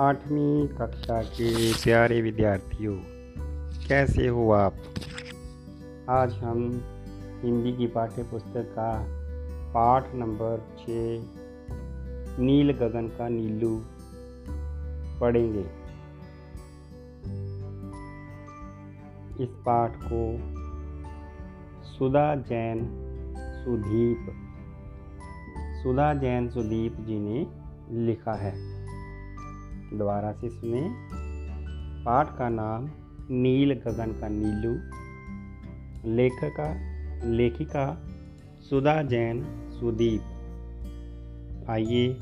आठवीं कक्षा के प्यारे विद्यार्थियों, कैसे हो आप? आज हम हिंदी की पाठ्य पुस्तक का पाठ नंबर छ नील गगन का नीलू, पढ़ेंगे। इस पाठ को सुधा जैन सुदीप, सुधा जैन सुदीप जी ने लिखा है। दोबारा से सुने पाठ का नाम नील गगन का नीलू, लेखका लेखिका सुधा जैन सुदीप। आइए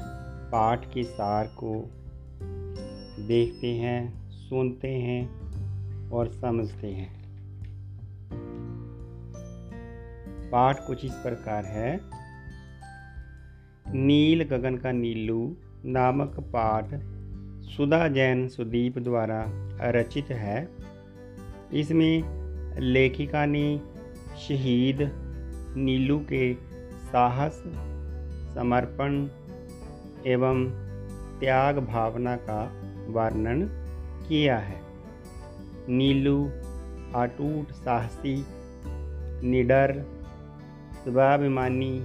पाठ के सार को देखते हैं, सुनते हैं और समझते हैं। पाठ कुछ इस प्रकार है। नील गगन का नीलू नामक पाठ सुधा जैन सुदीप द्वारा रचित है। इसमें लेखिका ने शहीद नीलू के साहस, समर्पण एवं त्याग भावना का वर्णन किया है। नीलू अटूट साहसी, निडर, स्वाभिमानी,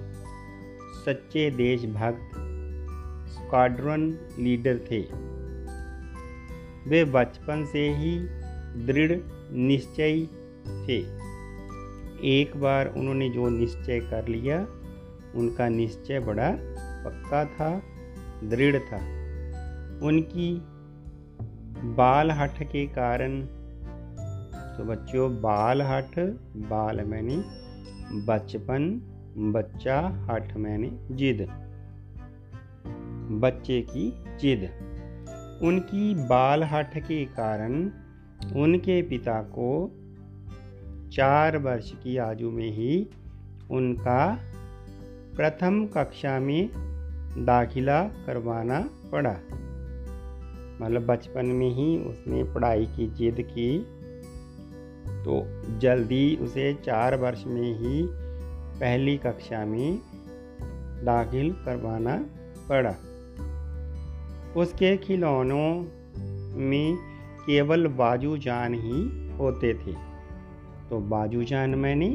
सच्चे देशभक्त, स्क्वाड्रन लीडर थे। वे बचपन से ही दृढ़ निश्चयी थे। एक बार उन्होंने जो निश्चय कर लिया, उनका निश्चय बड़ा पक्का था, दृढ़ था। उनकी बाल हठ के कारण तो बच्चों, बाल हठ, बाल मैंने, बचपन, बच्चा हठ मैंने, जिद। बच्चे की जिद। उनकी बाल हठ के कारण उनके पिता को चार वर्ष की आयु में ही उनका प्रथम कक्षा में दाखिला करवाना पड़ा। मतलब बचपन में ही उसने पढ़ाई की जिद की। तो जल्दी उसे चार वर्ष में ही पहली कक्षा में दाखिल करवाना पड़ा। उसके खिलौनों में केवल बाजूजान ही होते थे। तो बाजूजान मैंने,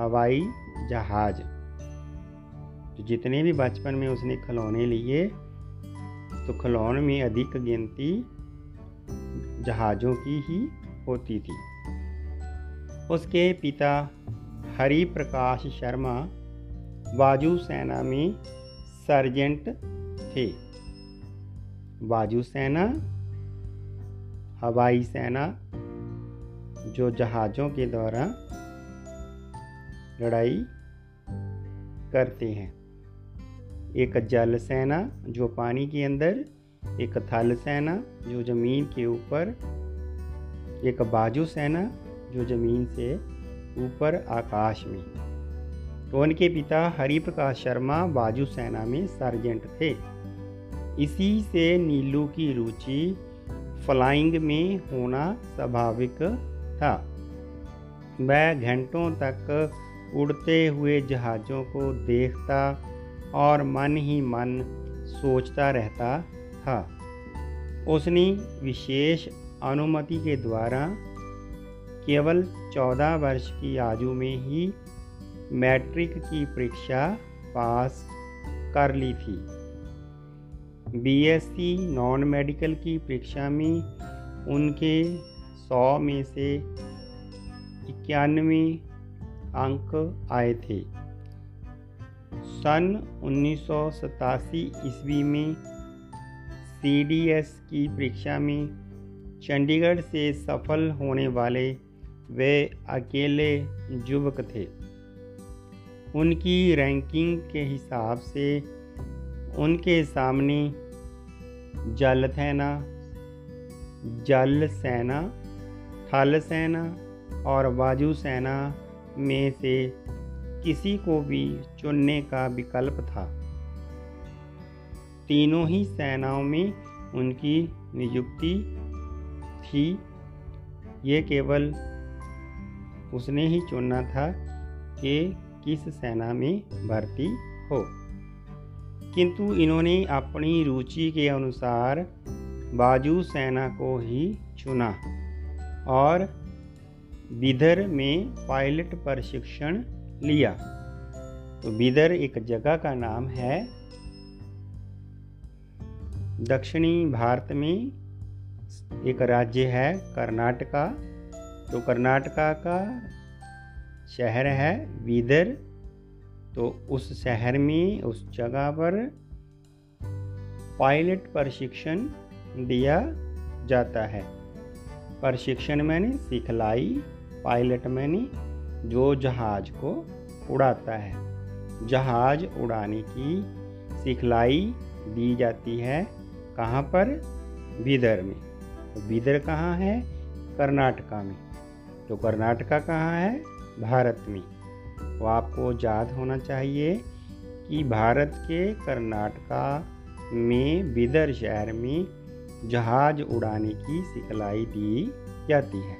हवाई जहाज़। तो जितने भी बचपन में उसने खिलौने लिए तो खिलौने में अधिक गिनती जहाज़ों की ही होती थी। उसके पिता हरि प्रकाश शर्मा वायु सेना में सर्जेंट थे। वायु सेना, हवाई सेना, जो जहाज़ों के द्वारा लड़ाई करते हैं। एक जल सेना, जो पानी के अंदर, एक थल सेना, जो ज़मीन के ऊपर, एक बाजू सेना, जो ज़मीन से ऊपर आकाश में। तो उनके पिता हरिप्रकाश शर्मा बाजू सेना में सर्जेंट थे। इसी से नीलू की रुचि फ्लाइंग में होना स्वाभाविक था। वह घंटों तक उड़ते हुए जहाज़ों को देखता और मन ही मन सोचता रहता था। उसने विशेष अनुमति के द्वारा केवल चौदह वर्ष की आयु में ही मैट्रिक की परीक्षा पास कर ली थी। बीएससी नॉन मेडिकल की परीक्षा में उनके सौ में से इक्यानवे अंक आए थे। सन उन्नीस सौ सतासी ईस्वी में सीडीएस की परीक्षा में चंडीगढ़ से सफल होने वाले वे अकेले युवक थे। उनकी रैंकिंग के हिसाब से उनके सामने जल सेना जल सेना, थल सेना और वायु सेना में से किसी को भी चुनने का विकल्प था। तीनों ही सेनाओं में उनकी नियुक्ति थी। ये केवल उसने ही चुनना था कि किस सेना में भर्ती हो। किंतु इन्होंने अपनी रुचि के अनुसार बाजू सेना को ही चुना और बिदर में पायलट प्रशिक्षण लिया। तो बिदर एक जगह का नाम है दक्षिणी भारत में एक राज्य है कर्नाटका। तो कर्नाटका का शहर है बीदर। तो उस शहर में, उस जगह पर पायलट प्रशिक्षण दिया जाता है। प्रशिक्षण मैंने सिखलाई पायलट मैंने जो जहाज़ को उड़ाता है। जहाज़ उड़ाने की सिखलाई दी जाती है कहाँ पर? बिदर में। तो बीदर कहाँ है? कर्नाटका में। तो कर्नाटका कहाँ है? भारत में। तो आपको याद होना चाहिए कि भारत के कर्नाटका में बिदर शहर में जहाज़ उड़ाने की सिखलाई दी जाती है।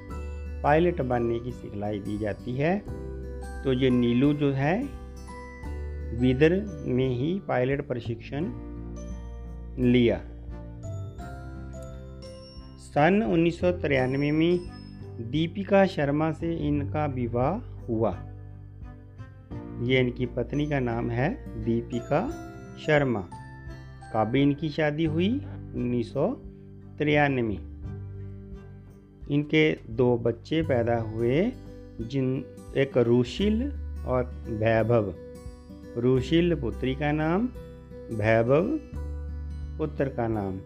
पायलट बनने की सिखलाई दी जाती है। तो ये नीलू जो है, बिदर में ही पायलट प्रशिक्षण लिया। सन उन्नीस सौ तिरानवे में दीपिका शर्मा से इनका विवाह हुआ। ये इनकी पत्नी का नाम है दीपिका शर्मा। कब इनकी शादी हुई उन्नीस में। इनके दो बच्चे पैदा हुए जिन, एक रुशिल और वैभव। रुशिल पुत्री का नाम, वैभव पुत्र का नाम।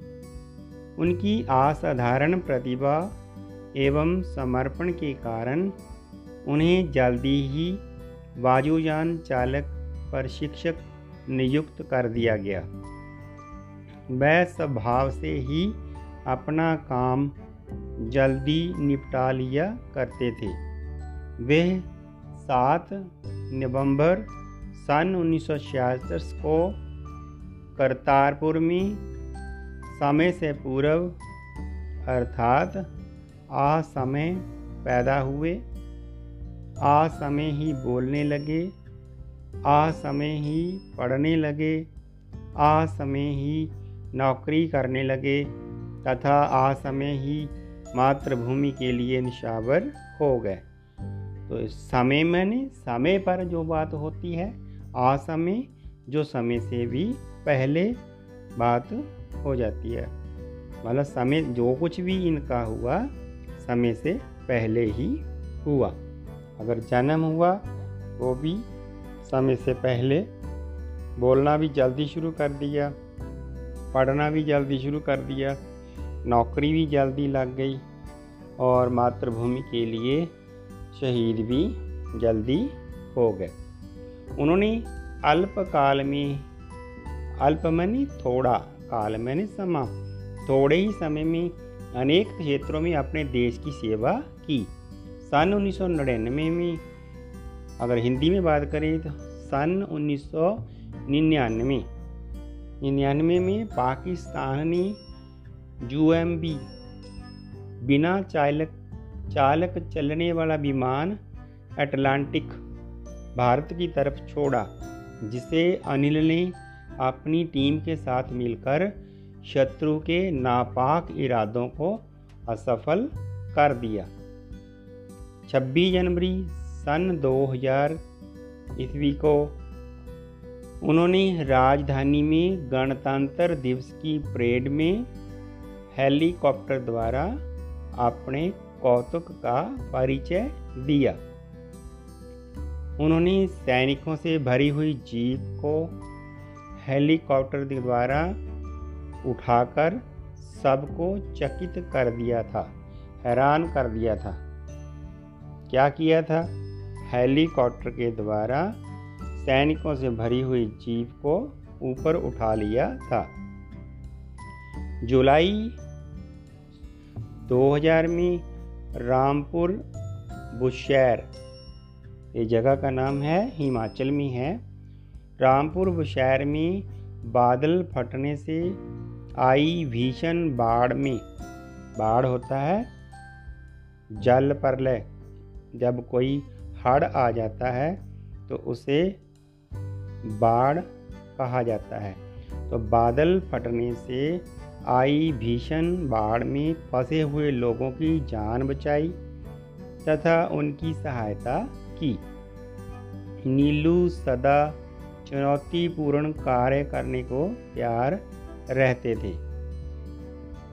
उनकी असाधारण प्रतिभा एवं समर्पण के कारण उन्हें जल्दी ही वायुयान चालक प्रशिक्षक नियुक्त कर दिया गया। वह स्वभाव से ही अपना काम जल्दी निपटा लिया करते थे। वे सात नवंबर सन उन्नीस सौ छियासठ को करतारपुर में समय से पूर्व अर्थात आ समय पैदा हुए। आ समय ही बोलने लगे, आ समय ही पढ़ने लगे, आ समय ही नौकरी करने लगे तथा आ समय ही मातृभूमि के लिए निशावर हो गए। तो समय मैंने समय पर जो बात होती है, आ समय जो समय से भी पहले बात हो जाती है। मतलब समय जो कुछ भी इनका हुआ, समय से पहले ही हुआ। अगर जन्म हुआ, वो भी समय से पहले। बोलना भी जल्दी शुरू कर दिया, पढ़ना भी जल्दी शुरू कर दिया, नौकरी भी जल्दी लग गई और मातृभूमि के लिए शहीद भी जल्दी हो गए। उन्होंने अल्पकाल में, अल्प मनी थोड़ा काल मैंने समा, थोड़े ही समय में अनेक क्षेत्रों में अपने देश की सेवा की। सन 1999 में। अगर हिंदी में बात करें तो सन उन्नीस सौ निन्यानवे। निन्यानवे में पाकिस्तानी बी बिना चालक चालक चलने वाला विमान अटलांटिक भारत की तरफ़ छोड़ा, जिसे अनिल ने अपनी टीम के साथ मिलकर शत्रु के नापाक इरादों को असफल कर दिया। 26 जनवरी सन 2000 ईस्वी को उन्होंने राजधानी में गणतंत्र दिवस की परेड में हेलीकॉप्टर द्वारा अपने कौतुक का परिचय दिया। उन्होंने सैनिकों से भरी हुई जीप को हेलीकॉप्टर द्वारा उठाकर सबको चकित कर दिया था, हैरान कर दिया था। क्या किया था? हेलीकॉप्टर के द्वारा सैनिकों से भरी हुई जीप को ऊपर उठा लिया था। जुलाई 2000 में रामपुर बुशैर, ये जगह का नाम है, हिमाचल में है। रामपुर बुशैर में बादल फटने से आई भीषण बाढ़ में, बाढ़ होता है जल प्रलय जब कोई हड़ आ जाता है तो उसे बाढ़ कहा जाता है। तो बादल फटने से आई भीषण बाढ़ में फंसे हुए लोगों की जान बचाई तथा उनकी सहायता की। नीलू सदा चुनौतीपूर्ण कार्य करने को तैयार रहते थे।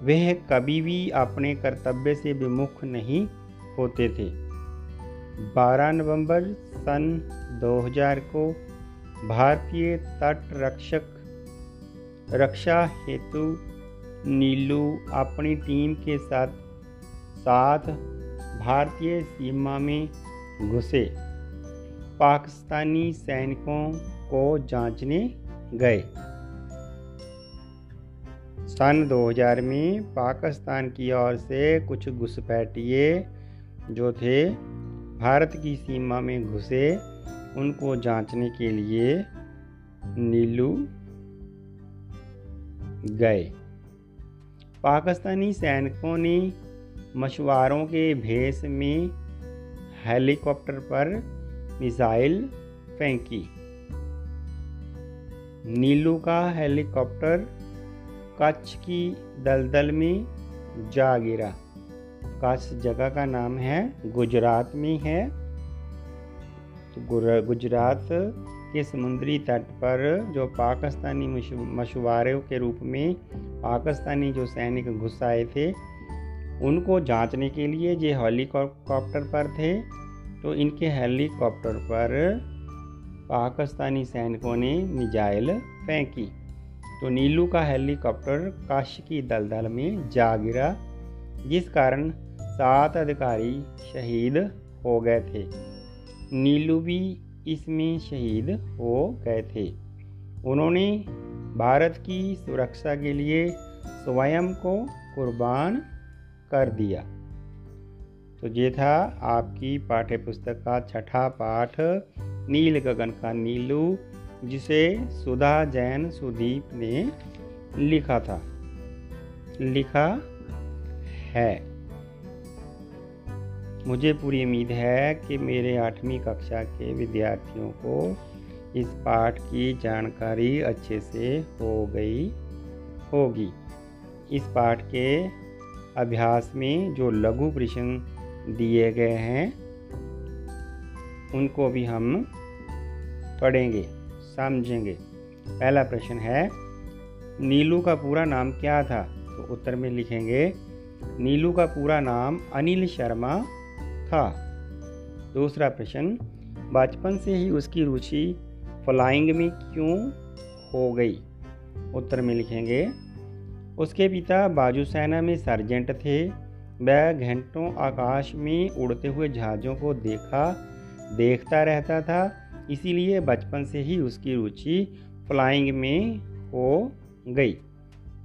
वह कभी भी अपने कर्तव्य से विमुख नहीं होते थे। 12 नवंबर सन 2000 को भारतीय तट रक्षक रक्षा हेतु नीलू अपनी टीम के साथ साथ भारतीय सीमा में घुसे। पाकिस्तानी सैनिकों को जांचने गए। सन 2000 में पाकिस्तान की ओर से कुछ घुसपैठिए जो थे भारत की सीमा में घुसे उनको जांचने के लिए नीलू गए। पाकिस्तानी सैनिकों ने मछुआरों के भेष में हेलीकॉप्टर पर मिसाइल फेंकी। नीलू का हेलीकॉप्टर कच्छ की दलदल में जा गिरा। कच्छ जगह का नाम है गुजरात में है। तो गुजरात के समुद्री तट पर जो पाकिस्तानी मछुआरों के रूप में पाकिस्तानी जो सैनिक घुस आए थे, उनको जांचने के लिए ये हेलीकॉप्टर पर थे। तो इनके हेलीकॉप्टर पर पाकिस्तानी सैनिकों ने मिजाइल फेंकी। तो नीलू का हेलीकॉप्टर काश की दलदल में जा गिरा। जिस कारण सात अधिकारी शहीद हो गए थे। नीलू भी इसमें शहीद हो गए थे। उन्होंने भारत की सुरक्षा के लिए स्वयं को कुर्बान कर दिया। तो ये था आपकी पाठ्य पुस्तक का छठा पाठ नील गगन का नीलू, जिसे सुधा जैन सुदीप ने लिखा था। लिखा है। मुझे पूरी उम्मीद है कि मेरे आठवीं कक्षा के विद्यार्थियों को इस पाठ की जानकारी अच्छे से हो गई होगी। इस पाठ के अभ्यास में जो लघु प्रश्न दिए गए हैं, उनको भी हम पढ़ेंगे, समझेंगे। पहला प्रश्न है, नीलू का पूरा नाम क्या था? तो उत्तर में लिखेंगे नीलू का पूरा नाम अनिल शर्मा था। दूसरा प्रश्न, बचपन से ही उसकी रुचि फ्लाइंग में क्यों हो गई? उत्तर में लिखेंगे, उसके पिता बाजू सेना में सर्जेंट थे। वह घंटों आकाश में उड़ते हुए जहाज़ों को देखा, देखता रहता था, इसीलिए बचपन से ही उसकी रुचि फ्लाइंग में हो गई।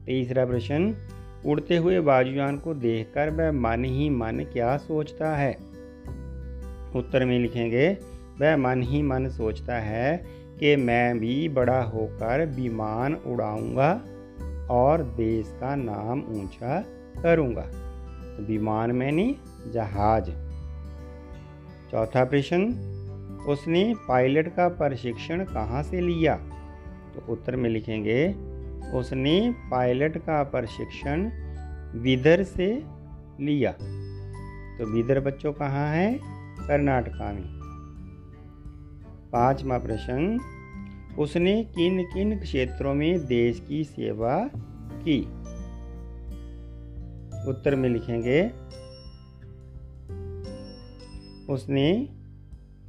तीसरा प्रश्न उड़ते हुए बाजुयान को देखकर वह मन ही मन क्या सोचता है? उत्तर में लिखेंगे, वह मन ही मन सोचता है कि मैं भी बड़ा होकर विमान उड़ाऊँगा और देश का नाम ऊँचा करूँगा। विमान में नहीं जहाज़। चौथा प्रश्न, उसने पायलट का प्रशिक्षण कहाँ से लिया? तो उत्तर में लिखेंगे उसने पायलट का प्रशिक्षण विदर से लिया। तो विदर बच्चों कहाँ है? कर्नाटका में। पांचवा प्रश्न, उसने किन किन क्षेत्रों में देश की सेवा की? उत्तर में लिखेंगे, उसने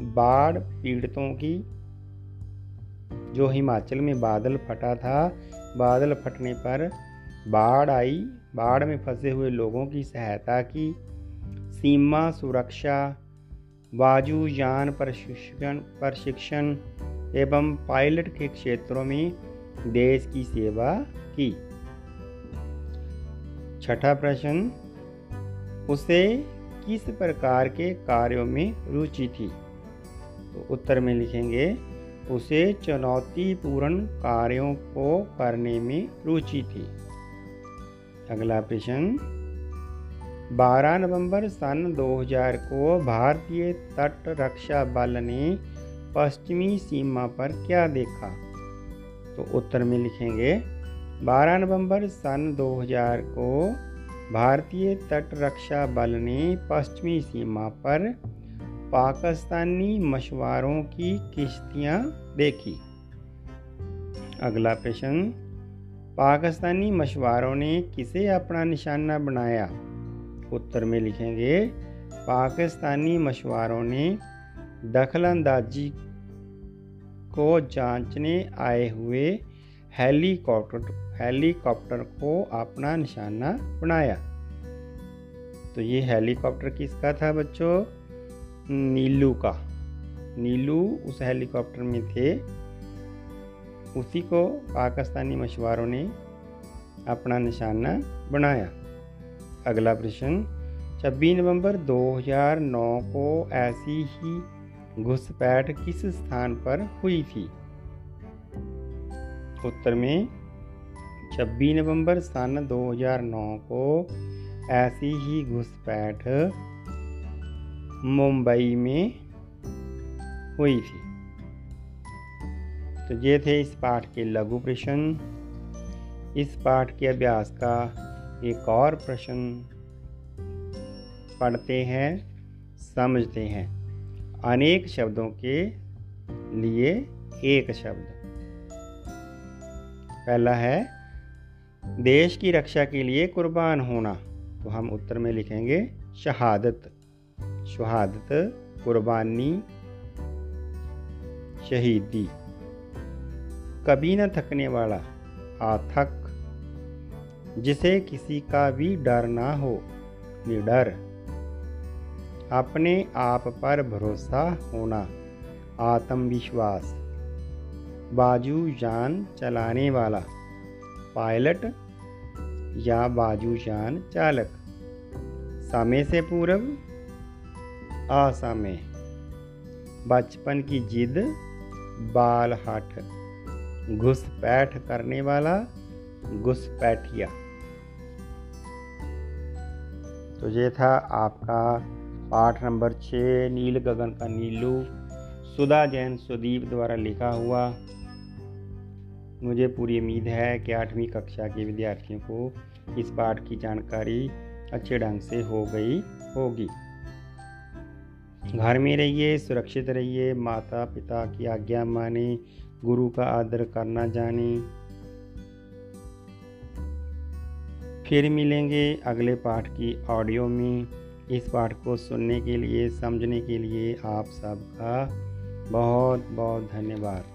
बाढ़ पीड़ितों की, जो हिमाचल में बादल फटा था बादल फटने पर बाढ़ आई। बाढ़ में फंसे हुए लोगों की सहायता की। सीमा सुरक्षा वायुयान प्रशिक्षण प्रशिक्षण एवं पायलट के क्षेत्रों में देश की सेवा की। छठा प्रश्न, उसे किस प्रकार के कार्यों में रुचि थी? तो उत्तर में लिखेंगे उसे चुनौतीपूर्ण कार्यों को करने में रुचि थी। अगला प्रश्न 12 नवंबर सन 2000 को भारतीय तट रक्षा बल ने पश्चिमी सीमा पर क्या देखा? तो उत्तर में लिखेंगे 12 नवंबर सन 2000 को भारतीय तट रक्षा बल ने पश्चिमी सीमा पर पाकिस्तानी मछुआरों की किश्तियाँ देखी। अगला प्रश्न, पाकिस्तानी मछुआरों ने किसे अपना निशाना बनाया? उत्तर में लिखेंगे, पाकिस्तानी मछुआरों ने दखलंदाजी को जांचने आए हुए हेलीकॉप्टर हेलीकॉप्टर को अपना निशाना बनाया। तो ये हेलीकॉप्टर किसका था बच्चों? नीलू का। नीलू उस हेलीकॉप्टर में थे। उसी को पाकिस्तानी मछुआरों ने अपना निशाना बनाया। अगला प्रश्न 26 नवंबर 2009 को ऐसी ही घुसपैठ किस स्थान पर हुई थी? उत्तर में 26 नवंबर सन 2009 को ऐसी ही घुसपैठ मुंबई में हुई थी। तो ये थे इस पाठ के लघु प्रश्न। इस पाठ के अभ्यास का एक और प्रश्न पढ़ते हैं, समझते हैं। अनेक शब्दों के लिए एक शब्द। पहला है, देश की रक्षा के लिए कुर्बान होना। तो हम उत्तर में लिखेंगे शहादत। शहादत कुर्बानी शहीदी। कभी न थकने वाला आथक, जिसे किसी का भी डर ना हो, निडर। अपने आप पर भरोसा होना, आत्मविश्वास। बाजू जान चलाने वाला पायलट या बाजू जान चालक। समय से पूर्व असमय बचपन की जिद, बाल हट। घुसपैठ करने वाला, घुसपैठिया। तो ये था आपका पाठ नंबर छः, नील गगन का नीलू। सुधा जैन सुदीप द्वारा लिखा हुआ। मुझे पूरी उम्मीद है कि आठवीं कक्षा के विद्यार्थियों को इस पाठ की जानकारी अच्छे ढंग से हो गई होगी। घर में रहिए, सुरक्षित रहिए माता पिता की आज्ञा माने, गुरु का आदर करना जाने। फिर मिलेंगे अगले पाठ की ऑडियो में। इस पाठ को सुनने के लिए, समझने के लिए आप सबका बहुत बहुत धन्यवाद।